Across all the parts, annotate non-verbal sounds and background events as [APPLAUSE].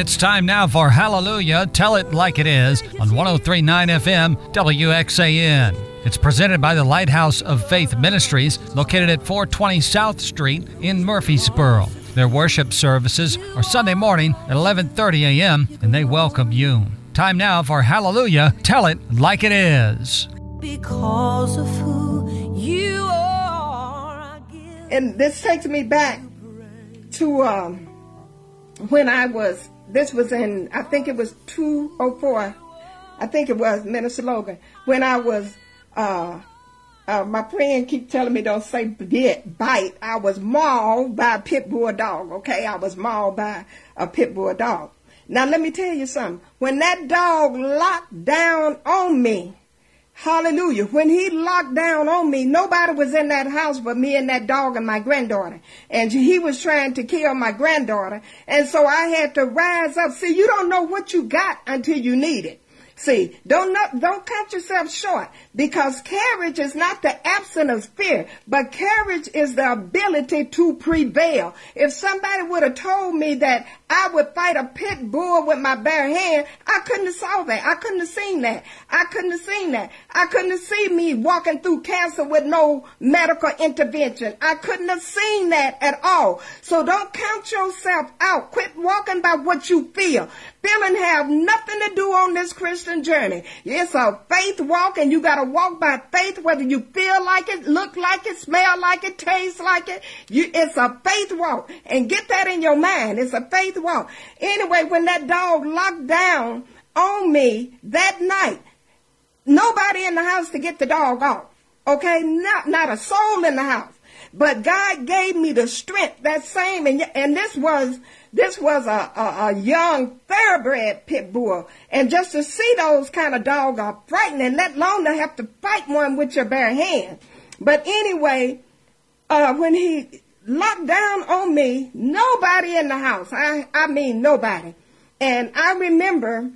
It's time now for Hallelujah. Tell it like it is on 1039 FM WXAN. It's presented by the Lighthouse of Faith Ministries, located at 420 South Street in Murfreesboro. Their worship services are Sunday morning at 11:30 a.m. and they welcome you. Time now for Hallelujah. Tell it like it is. Because of who you are. And this takes me back to um, when I was, this was in, I think it was 204, I think it was, Minnesota, when I was, uh, uh, my friend keep telling me don't say bit, bite. I was mauled by a pit bull dog, okay? I was mauled by a pit bull dog. Now let me tell you something. When that dog locked down on me, Hallelujah. When he locked down on me, nobody was in that house but me and that dog and my granddaughter. And he was trying to kill my granddaughter. And so I had to rise up. See, you don't know what you got until you need it. See, don't not, don't cut yourself short because courage is not the absence of fear, but courage is the ability to prevail. If somebody would have told me that I would fight a pit bull with my bare hand, I couldn't have saw that. I couldn't have seen that. I couldn't have seen that. I couldn't have seen me walking through cancer with no medical intervention. I couldn't have seen that at all. So don't count yourself out. Quit walking by what you feel. Feeling have nothing to do on this Christian journey. It's a faith walk and you gotta walk by faith whether you feel like it, look like it, smell like it, taste like it. You, it's a faith walk and get that in your mind. It's a faith walk. Anyway, when that dog locked down on me that night, nobody in the house to get the dog off. Okay, not not a soul in the house. But God gave me the strength, that same, and, and this was this was a, a, a young thoroughbred pit bull, and just to see those kind of dogs are frightening. Let alone to have to fight one with your bare hand. But anyway, uh, when he locked down on me, nobody in the house. I, I mean nobody. And I remember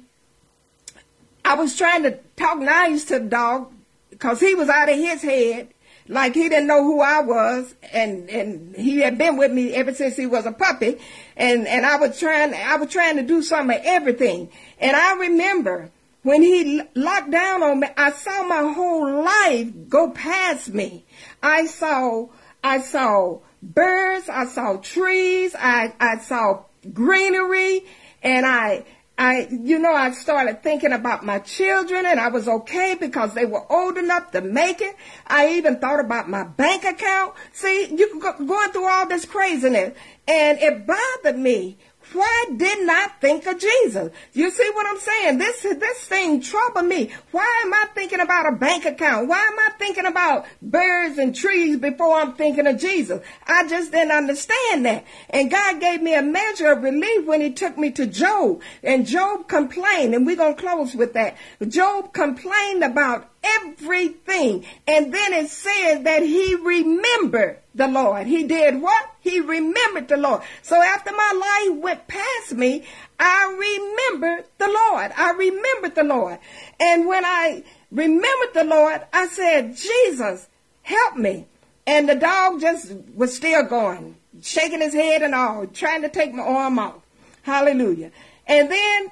I was trying to talk nice to the dog because he was out of his head. Like he didn't know who I was and, and he had been with me ever since he was a puppy. And, and I was trying, I was trying to do some of everything. And I remember when he locked down on me, I saw my whole life go past me. I saw, I saw birds, I saw trees, I, I saw greenery, and I, I, you know, I started thinking about my children and I was okay because they were old enough to make it. I even thought about my bank account. See, you go, going through all this craziness and it bothered me why didn't I think of Jesus? You see what I'm saying? This this thing troubled me. Why am I thinking about a bank account? Why am I thinking about birds and trees before I'm thinking of Jesus? I just didn't understand that. And God gave me a measure of relief when he took me to Job. And Job complained, and we're to close with that. Job complained about everything. And then it says that he remembered the Lord. He did what? He remembered the Lord. So after my life went past me, I remembered the Lord. I remembered the Lord. And when I remembered the Lord, I said, Jesus, help me. And the dog just was still going, shaking his head and all, trying to take my arm off. Hallelujah. And then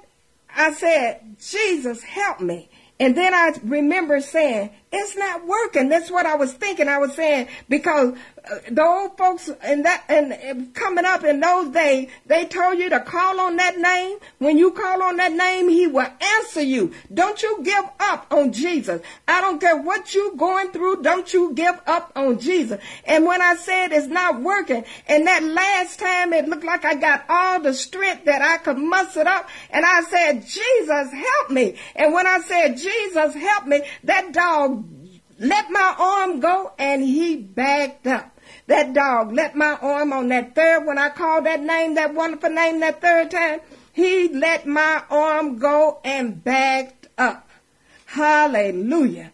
I said, Jesus, help me. And then I remember saying, it's not working. That's what I was thinking. I was saying, because Uh, the old folks and that and coming up in those days, they told you to call on that name. When you call on that name, he will answer you. Don't you give up on Jesus. I don't care what you going through. Don't you give up on Jesus. And when I said it's not working, and that last time it looked like I got all the strength that I could muster up, and I said, Jesus, help me. And when I said, Jesus, help me, that dog let my arm go and he backed up. That dog let my arm on that third, when I called that name, that wonderful name that third time, he let my arm go and backed up. Hallelujah.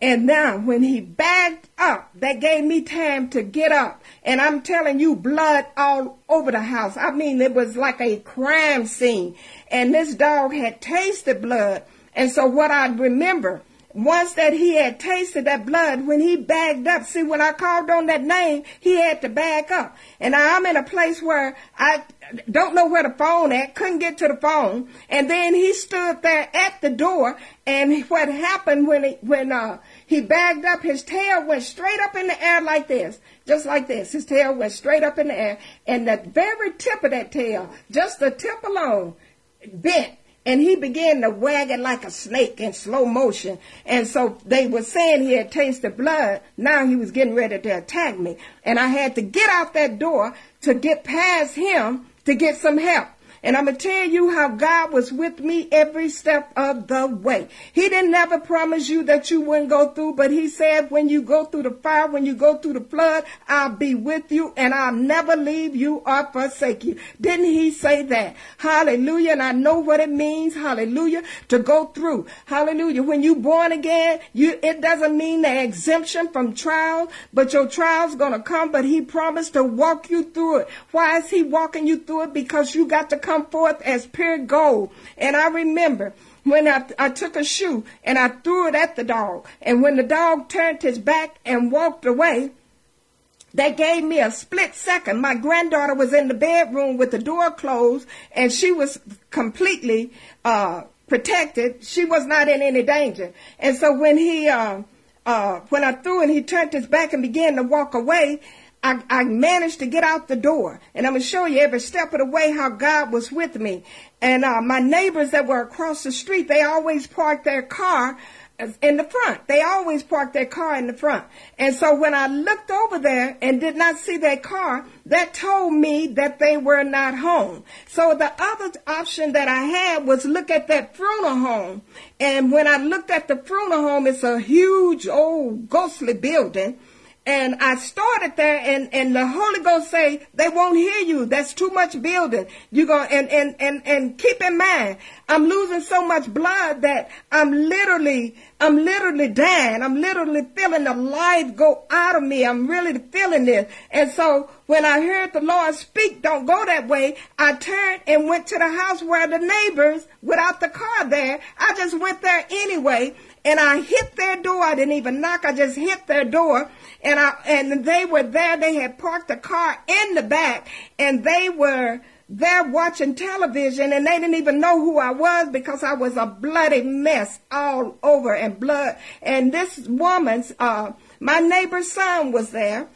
And now when he backed up, that gave me time to get up. And I'm telling you, blood all over the house. I mean, it was like a crime scene. And this dog had tasted blood. And so what I remember once that he had tasted that blood, when he bagged up, see, when I called on that name, he had to back up. And I'm in a place where I don't know where the phone at, couldn't get to the phone. And then he stood there at the door. And what happened when he, when, uh, he bagged up, his tail went straight up in the air like this, just like this. His tail went straight up in the air. And the very tip of that tail, just the tip alone, bent and he began to wag it like a snake in slow motion. And so they were saying he had tasted blood. Now he was getting ready to attack me. And I had to get out that door to get past him to get some help. And I'm going to tell you how God was with me every step of the way. He didn't ever promise you that you wouldn't go through, but he said when you go through the fire, when you go through the flood, I'll be with you and I'll never leave you or forsake you. Didn't he say that? Hallelujah. And I know what it means. Hallelujah. To go through. Hallelujah. When you born again, you, it doesn't mean the exemption from trials, but your trials gonna come, but he promised to walk you through it. Why is he walking you through it? Because you got to come come forth as pure gold. And I remember when I, I took a shoe and I threw it at the dog. And when the dog turned his back and walked away, they gave me a split second. My granddaughter was in the bedroom with the door closed and she was completely uh, protected. She was not in any danger. And so when he, uh, uh, when I threw it, he turned his back and began to walk away. I, I managed to get out the door. And I'm going to show you every step of the way how God was with me. And uh, my neighbors that were across the street, they always parked their car in the front. They always parked their car in the front. And so when I looked over there and did not see their car, that told me that they were not home. So the other option that I had was look at that funeral home. And when I looked at the funeral home, it's a huge old ghostly building. And I started there and, and the Holy Ghost say, they won't hear you. That's too much building. You go and, and, and, and keep in mind, I'm losing so much blood that I'm literally, I'm literally dying. I'm literally feeling the life go out of me. I'm really feeling this. And so when I heard the Lord speak, don't go that way, I turned and went to the house where the neighbors, without the car there, I just went there anyway and I hit their door. I didn't even knock. I just hit their door and I, and they were there. They had parked the car in the back and they were there watching television and they didn't even know who I was because I was a bloody mess all over and blood. And this woman's, uh, my neighbor's son was there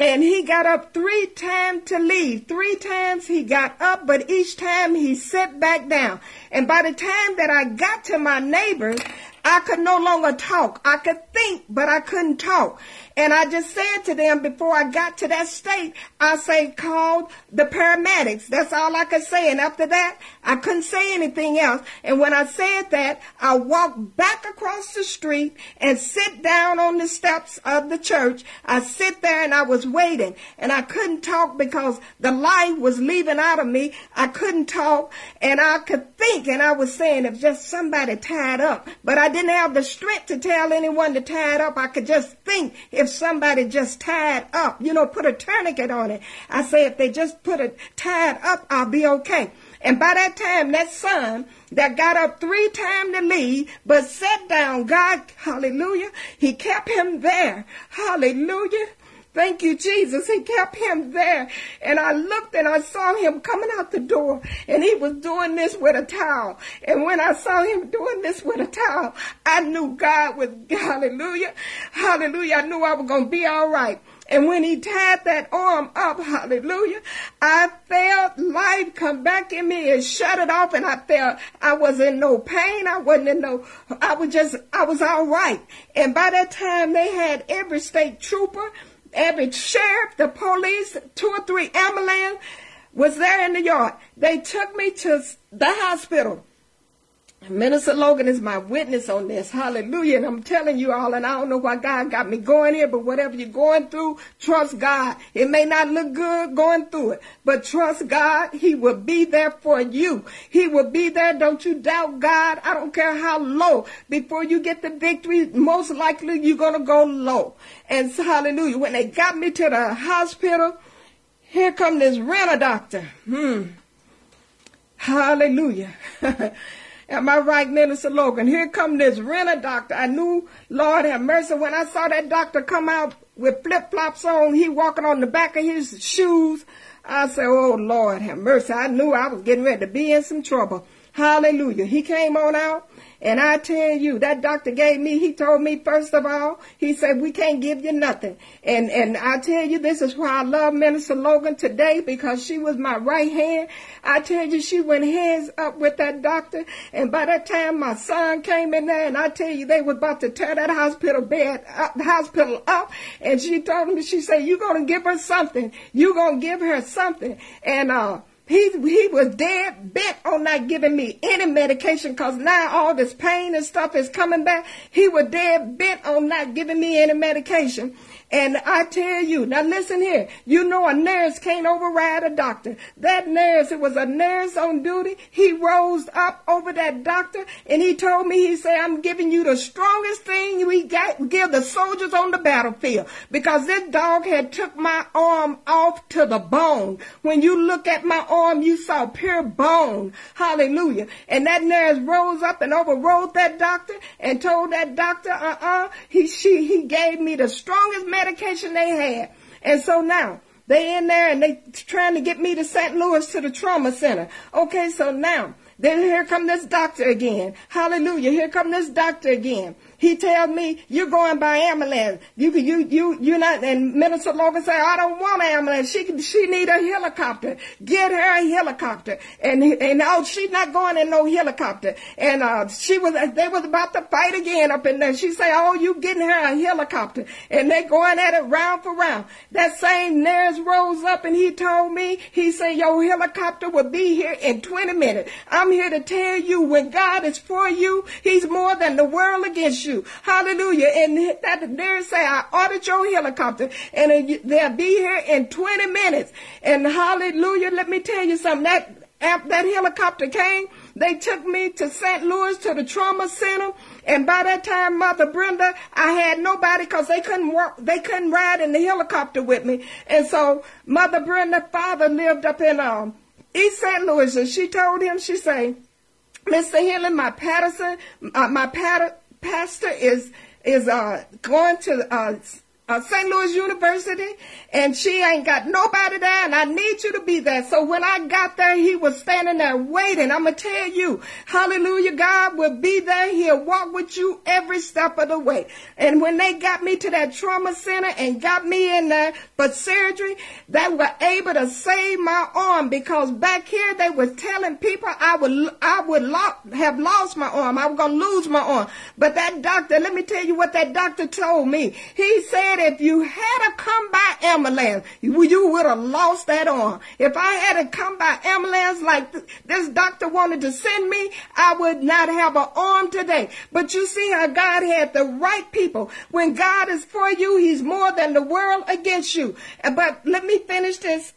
and he got up three times to leave. Three times he got up, but each time he sat back down. And by the time that I got to my neighbors, I could no longer talk. I could think, but I couldn't talk. And I just said to them before I got to that state, I say, called the paramedics. That's all I could say. And after that, I couldn't say anything else. And when I said that, I walked back across the street and sit down on the steps of the church. I sit there and I was waiting and I couldn't talk because the life was leaving out of me. I couldn't talk and I could think and I was saying if just somebody tied up, but I didn't have the strength to tell anyone to tie it up. I could just think if if somebody just tied up, you know, put a tourniquet on it. I say if they just put it tied up, I'll be okay. And by that time, that son that got up three times to leave, but sat down, God, hallelujah, he kept him there. Hallelujah. Thank you, Jesus. He kept him there. And I looked and I saw him coming out the door and he was doing this with a towel. And when I saw him doing this with a towel, I knew God was, [LAUGHS] hallelujah, hallelujah. I knew I was going to be all right. And when he tied that arm up, hallelujah, I felt life come back in me and shut it off. And I felt I was in no pain. I wasn't in no, I was just, I was all right. And by that time they had every state trooper, every sheriff, the police, two or three ambulance was there in the yard. They took me to the hospital. Minister Logan is my witness on this. Hallelujah. And I'm telling you all, and I don't know why God got me going here, but whatever you're going through, trust God. It may not look good going through it, but trust God. He will be there for you. He will be there. Don't you doubt God. I don't care how low. Before you get the victory, most likely you're going to go low. And hallelujah. When they got me to the hospital, here come this rental doctor. Hmm. Hallelujah. [LAUGHS] Am I right, Minister Logan? Here come this renter doctor. I knew, Lord have mercy, when I saw that doctor come out with flip flops on, he walking on the back of his shoes. I said, Oh Lord have mercy. I knew I was getting ready to be in some trouble. Hallelujah. He came on out and I tell you, that doctor gave me, he told me first of all, he said, we can't give you nothing. And, and I tell you, this is why I love Minister Logan today because she was my right hand. I tell you, she went hands up with that doctor. And by that time, my son came in there and I tell you, they was about to tear that hospital bed up, the hospital up. And she told me, she said, you're going to give her something. You're going to give her something. And, uh, he, he was dead bent on not giving me any medication because now all this pain and stuff is coming back. He was dead bent on not giving me any medication. And I tell you, now listen here, you know a nurse can't override a doctor. That nurse, it was a nurse on duty. He rose up over that doctor and he told me, he said, I'm giving you the strongest thing we got, give the soldiers on the battlefield because this dog had took my arm off to the bone. When you look at my arm, you saw pure bone. Hallelujah. And that nurse rose up and overrode that doctor and told that doctor, uh-uh, he, she, he gave me the strongest medication they had. And so now they in there and they trying to get me to St. Louis to the trauma center. Okay, so now then here come this doctor again. Hallelujah. Here come this doctor again. He tells me you're going by ambulance. You you you you not. And Minister Logan say I don't want an ambulance. She she need a helicopter. Get her a helicopter. And and oh she's not going in no helicopter. And uh, she was they was about to fight again up in there. She say oh you getting her a helicopter. And they going at it round for round. That same nurse rose up and he told me he said your helicopter will be here in 20 minutes. I'm here to tell you when God is for you, He's more than the world against you you. Hallelujah. And that there say, I ordered your helicopter and they'll be here in 20 minutes. And hallelujah. Let me tell you something. That after that helicopter came, they took me to St. Louis to the trauma center. And by that time, Mother Brenda, I had nobody because they couldn't work, they couldn't ride in the helicopter with me. And so Mother Brenda father lived up in um, East St. Louis and she told him, she said, Mr. Henley, my Patterson, uh, my Patterson, pastor is is uh, going to uh, uh, St. Louis University, and she ain't got nobody there, and I need you to be there. So when I got there, he was standing there waiting. I'm going to tell you, hallelujah, God will be there. He'll walk with you every step of the way. And when they got me to that trauma center and got me in there for surgery, they were able to save my arm because back here they were telling people I would, I would lo- have lost my arm. I was going to lose my arm. But that doctor, let me tell you what that doctor told me. He said, if you had to come by ambulance, you, would have lost that arm. If I had to come by ambulance like th- this doctor wanted to send me, I would not have an arm today. But you see how God had the right people. When God is for you, he's more than the world against you. Uh, but let me finish this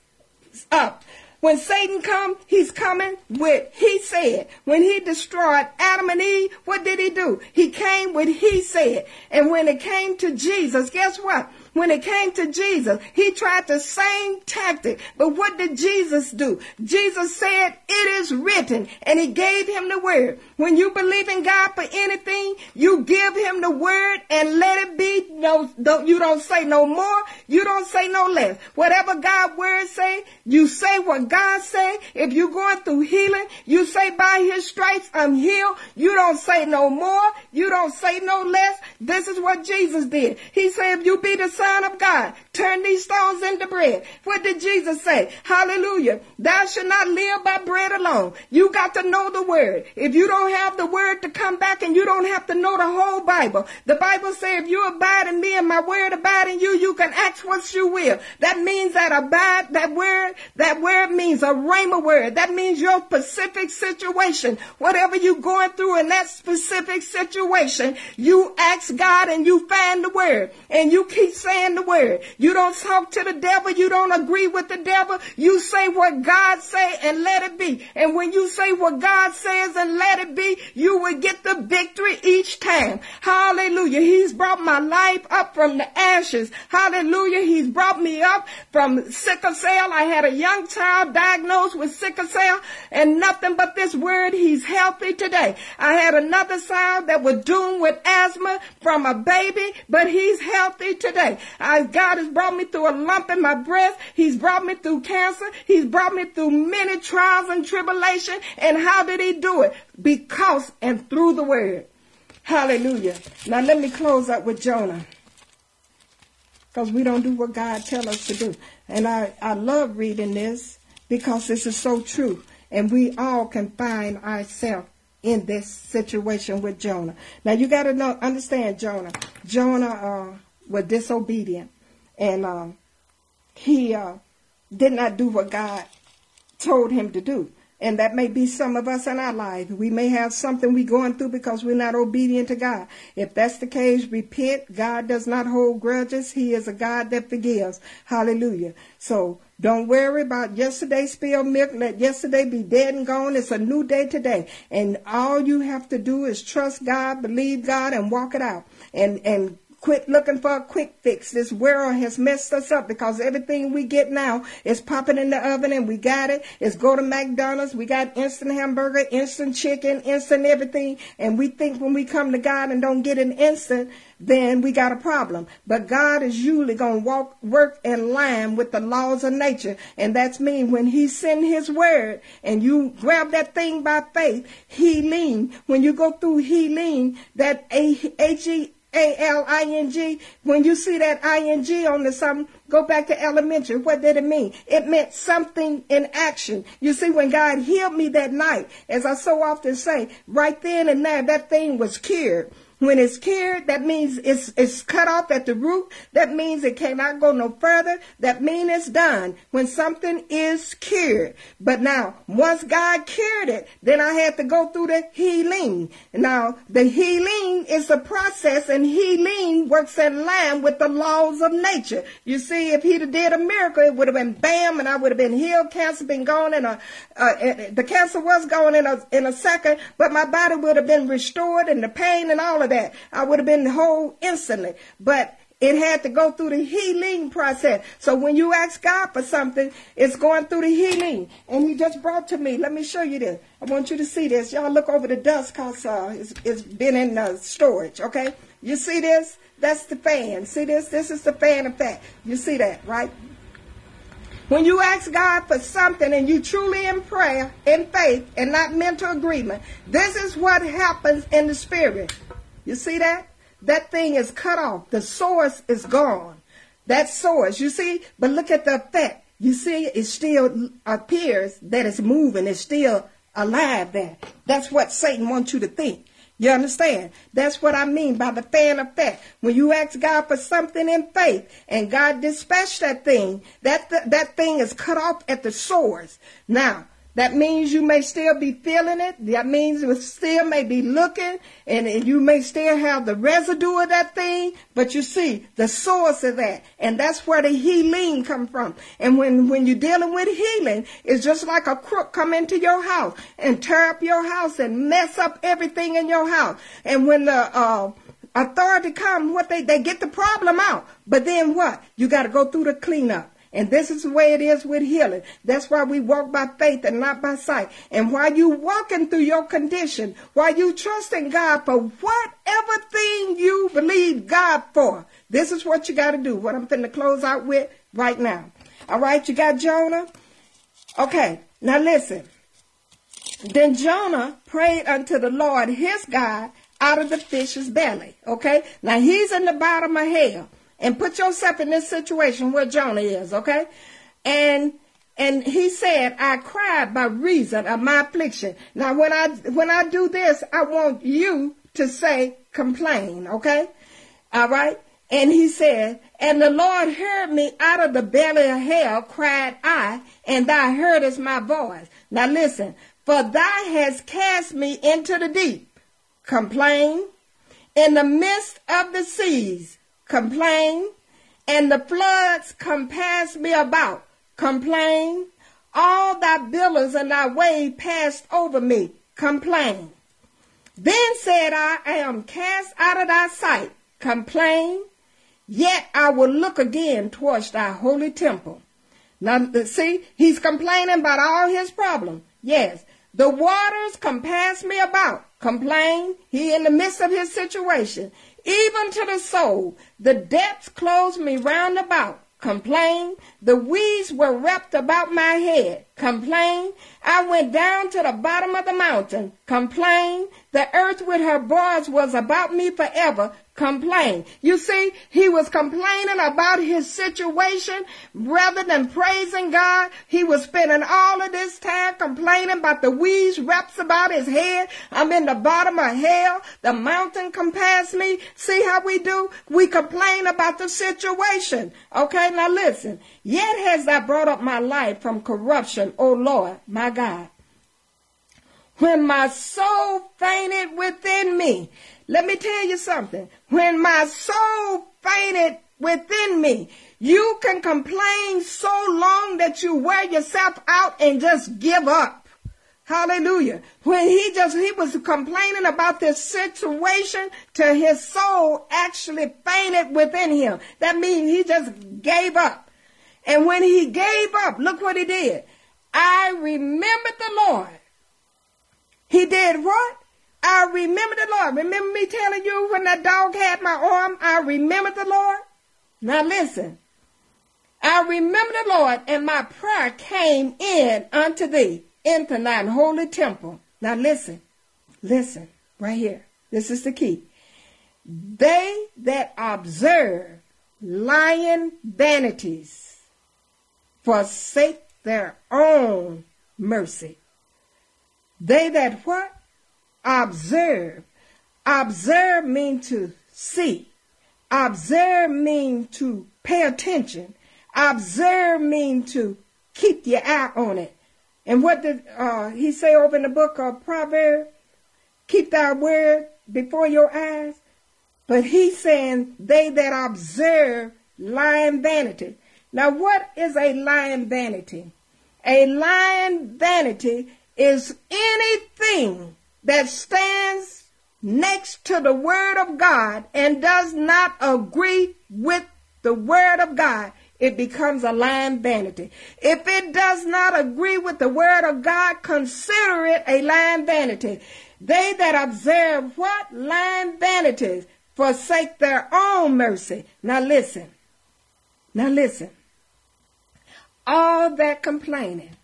up. When Satan come, he's coming with he said. When he destroyed Adam and Eve, what did he do? He came with he said. And when it came to Jesus, guess what? When it came to Jesus, he tried the same tactic. But what did Jesus do? Jesus said, it is written, and he gave him the word. When you believe in God for anything, you give him the word and let it be. No, don't, you don't say no more. You don't say no less. Whatever God's word say, you say what God say. If you're going through healing, you say by his stripes, I'm healed. You don't say no more. You don't say no less. This is what Jesus did. He said, if you be the Son of God. Turn these stones into bread. What did Jesus say? Hallelujah. Thou shalt not live by bread alone. You got to know the word. If you don't have the word to come back and you don't have to know the whole Bible, the Bible says if you abide in me and my word abide in you, you can ask what you will. That means that abide, that word, that word means a rhema word. That means your specific situation. Whatever you're going through in that specific situation, you ask God and you find the word and you keep saying saying the word. You don't talk to the devil. You don't agree with the devil. You say what God say and let it be. And when you say what God says and let it be, you will get the victory each time. Hallelujah. He's brought my life up from the ashes. Hallelujah. He's brought me up from sickle cell. I had a young child diagnosed with sickle cell and nothing but this word. He's healthy today. I had another child that was doomed with asthma from a baby, but he's healthy today. I, God has brought me through a lump in my breast. He's brought me through cancer. He's brought me through many trials and tribulation. And how did he do it? Because and through the word. Hallelujah. Now let me close up with Jonah. Because we don't do what God tells us to do. And I, I love reading this because this is so true. And we all can find ourselves in this situation with Jonah. Now you got to know, understand Jonah. Jonah uh, was disobedient, and uh, he uh, did not do what God told him to do. And that may be some of us in our life. We may have something we're going through because we're not obedient to God. If that's the case, repent. God does not hold grudges. He is a God that forgives. Hallelujah. So don't worry about yesterday spilled milk. Let yesterday be dead and gone. It's a new day today. And all you have to do is trust God, believe God, and walk it out. And, and Quit looking for a quick fix. This world has messed us up because everything we get now is popping in the oven and we got it. It's go to McDonald's. We got instant hamburger, instant chicken, instant everything. And we think when we come to God and don't get an instant, then we got a problem. But God is usually going to walk, work in line with the laws of nature. And that's mean when he send his word and you grab that thing by faith, healing. When you go through healing, that H-E a L I N G. When you see that I N G on the something, go back to elementary. What did it mean? It meant something in action. You see, when God healed me that night, as I so often say, right then and there, that thing was cured. When it's cured, that means it's, it's cut off at the root. That means it cannot go no further. That means it's done when something is cured. But now, once God cured it, then I had to go through the healing. Now, the healing is a process and healing works in line with the laws of nature. You see, if he'd have did a miracle, it would have been bam and I would have been healed. Cancer been gone in a, uh, the cancer was gone in a, in a second, but my body would have been restored and the pain and all of that. I would have been whole instantly. But it had to go through the healing process. So when you ask God for something, it's going through the healing. And he just brought to me, let me show you this. I want you to see this. Y'all look over the dust because uh, it's, it's been in the storage, okay? You see this? That's the fan. See this? This is the fan effect. You see that, right? When you ask God for something and you truly in prayer, in faith, and not mental agreement, this is what happens in the spirit. You see that? That thing is cut off. The source is gone. That source, you see? But look at the effect. You see, it still appears that it's moving. It's still alive there. That's what Satan wants you to think. You understand? That's what I mean by the fan effect. When you ask God for something in faith and God dispatched that thing, that, th- that thing is cut off at the source. Now, that means you may still be feeling it. That means you still may be looking and you may still have the residue of that thing. But you see the source of that. And that's where the healing come from. And when, when you're dealing with healing, it's just like a crook come into your house and tear up your house and mess up everything in your house. And when the, uh, authority come, what they, they get the problem out. But then what? You got to go through the cleanup. And this is the way it is with healing. That's why we walk by faith and not by sight. And while you walking through your condition, while you trusting God for whatever thing you believe God for, this is what you got to do. What I'm to close out with right now. All right, you got Jonah? Okay, now listen. Then Jonah prayed unto the Lord his God out of the fish's belly. Okay, now he's in the bottom of hell and put yourself in this situation where Jonah is, okay? And and he said, I cried by reason of my affliction. Now when I when I do this, I want you to say complain, okay? All right? And he said, And the Lord heard me out of the belly of hell, cried I, and thou heardest my voice. Now listen, for thou hast cast me into the deep. Complain. In the midst of the seas, complain, and the floods compassed me about. Complain. All thy billows and thy wave passed over me. Complain. Then said I, I am cast out of thy sight. Complain. Yet I will look again towards thy holy temple. Now, see, he's complaining about all his problems. Yes, the waters compass me about. Complain. He in the midst of his situation. Even to the soul, the depths close me round about complain. The weeds were wrapped about my head, complain. I went down to the bottom of the mountain, complain. The earth with her bars was about me forever, complain. You see, he was complaining about his situation rather than praising God. He was spending all of this time complaining about the weeds wraps about his head. I'm in the bottom of hell. The mountain compass me. See how we do? We complain about the situation. Okay, now listen. Yet has thou brought up my life from corruption, O Lord, my God. When my soul fainted within me, let me tell you something. When my soul fainted within me, you can complain so long that you wear yourself out and just give up. Hallelujah. When he just, he was complaining about this situation to his soul actually fainted within him. That means he just gave up. And when he gave up, look what he did. I remembered the Lord. He did what? I remember the Lord. Remember me telling you when that dog had my arm? I remember the Lord. Now listen. I remember the Lord, and my prayer came in unto thee into thine holy temple. Now listen. Listen. Right here. This is the key. They that observe lying vanities forsake their own mercy. They that what? Observe. Observe mean to see. Observe mean to pay attention. Observe mean to keep your eye on it. And what did uh, he say over in the book of Proverbs? Keep thy word before your eyes. But he's saying they that observe lie in vanity. Now, what is a lying vanity? A lying vanity is anything that stands next to the Word of God and does not agree with the Word of God, it becomes a lying vanity. If it does not agree with the Word of God, consider it a lying vanity. They that observe what? Lying vanities forsake their own mercy. Now listen. Now listen. All that complaining,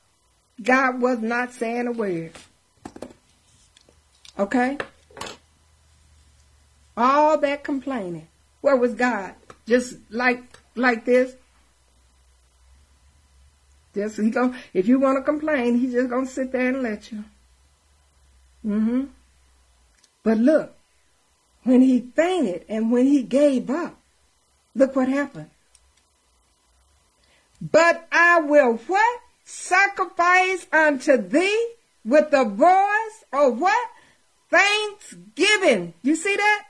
God was not saying a word. Okay? All that complaining. Where was God? Just like like this. Just he go if you want to complain, he's just gonna sit there and let you. Mm-hmm. But look, when he fainted and when he gave up, look what happened. But I will what? Sacrifice unto thee with the voice of what? Thanksgiving. You see that?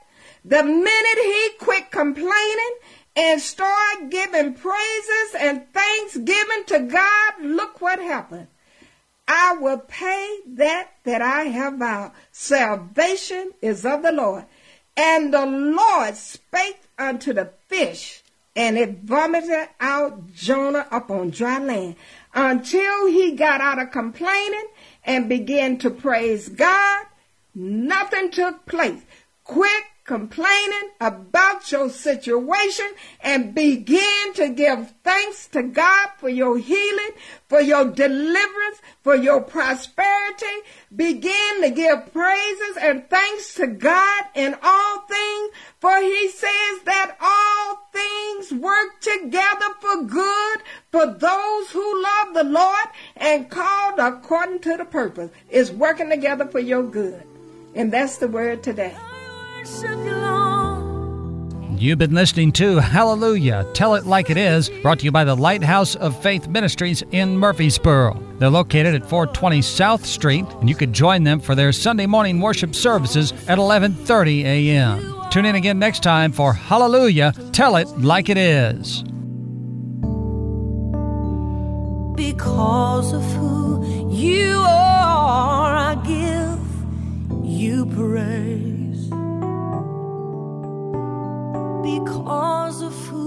The minute he quit complaining and start giving praises and thanksgiving to God, look what happened. I will pay that that I have vowed. Salvation is of the Lord. And the Lord spake unto the fish, and it vomited out Jonah upon dry land until he got out of complaining and began to praise God. Nothing took place. Quit complaining about your situation and begin to give thanks to God for your healing, for your deliverance, for your prosperity. Begin to give praises and thanks to God in all things, for he says that all things work together for good for those who love the Lord and called according to the purpose. It's working together for your good. And that's the word today. You've been listening to Hallelujah, Tell It Like It Is, brought to you by the Lighthouse of Faith Ministries in Murfreesboro. They're located at 420 South Street, and you can join them for their Sunday morning worship services at 11:30 a.m. Tune in again next time for Hallelujah. Tell it like it is. Because of who you are, I give because of who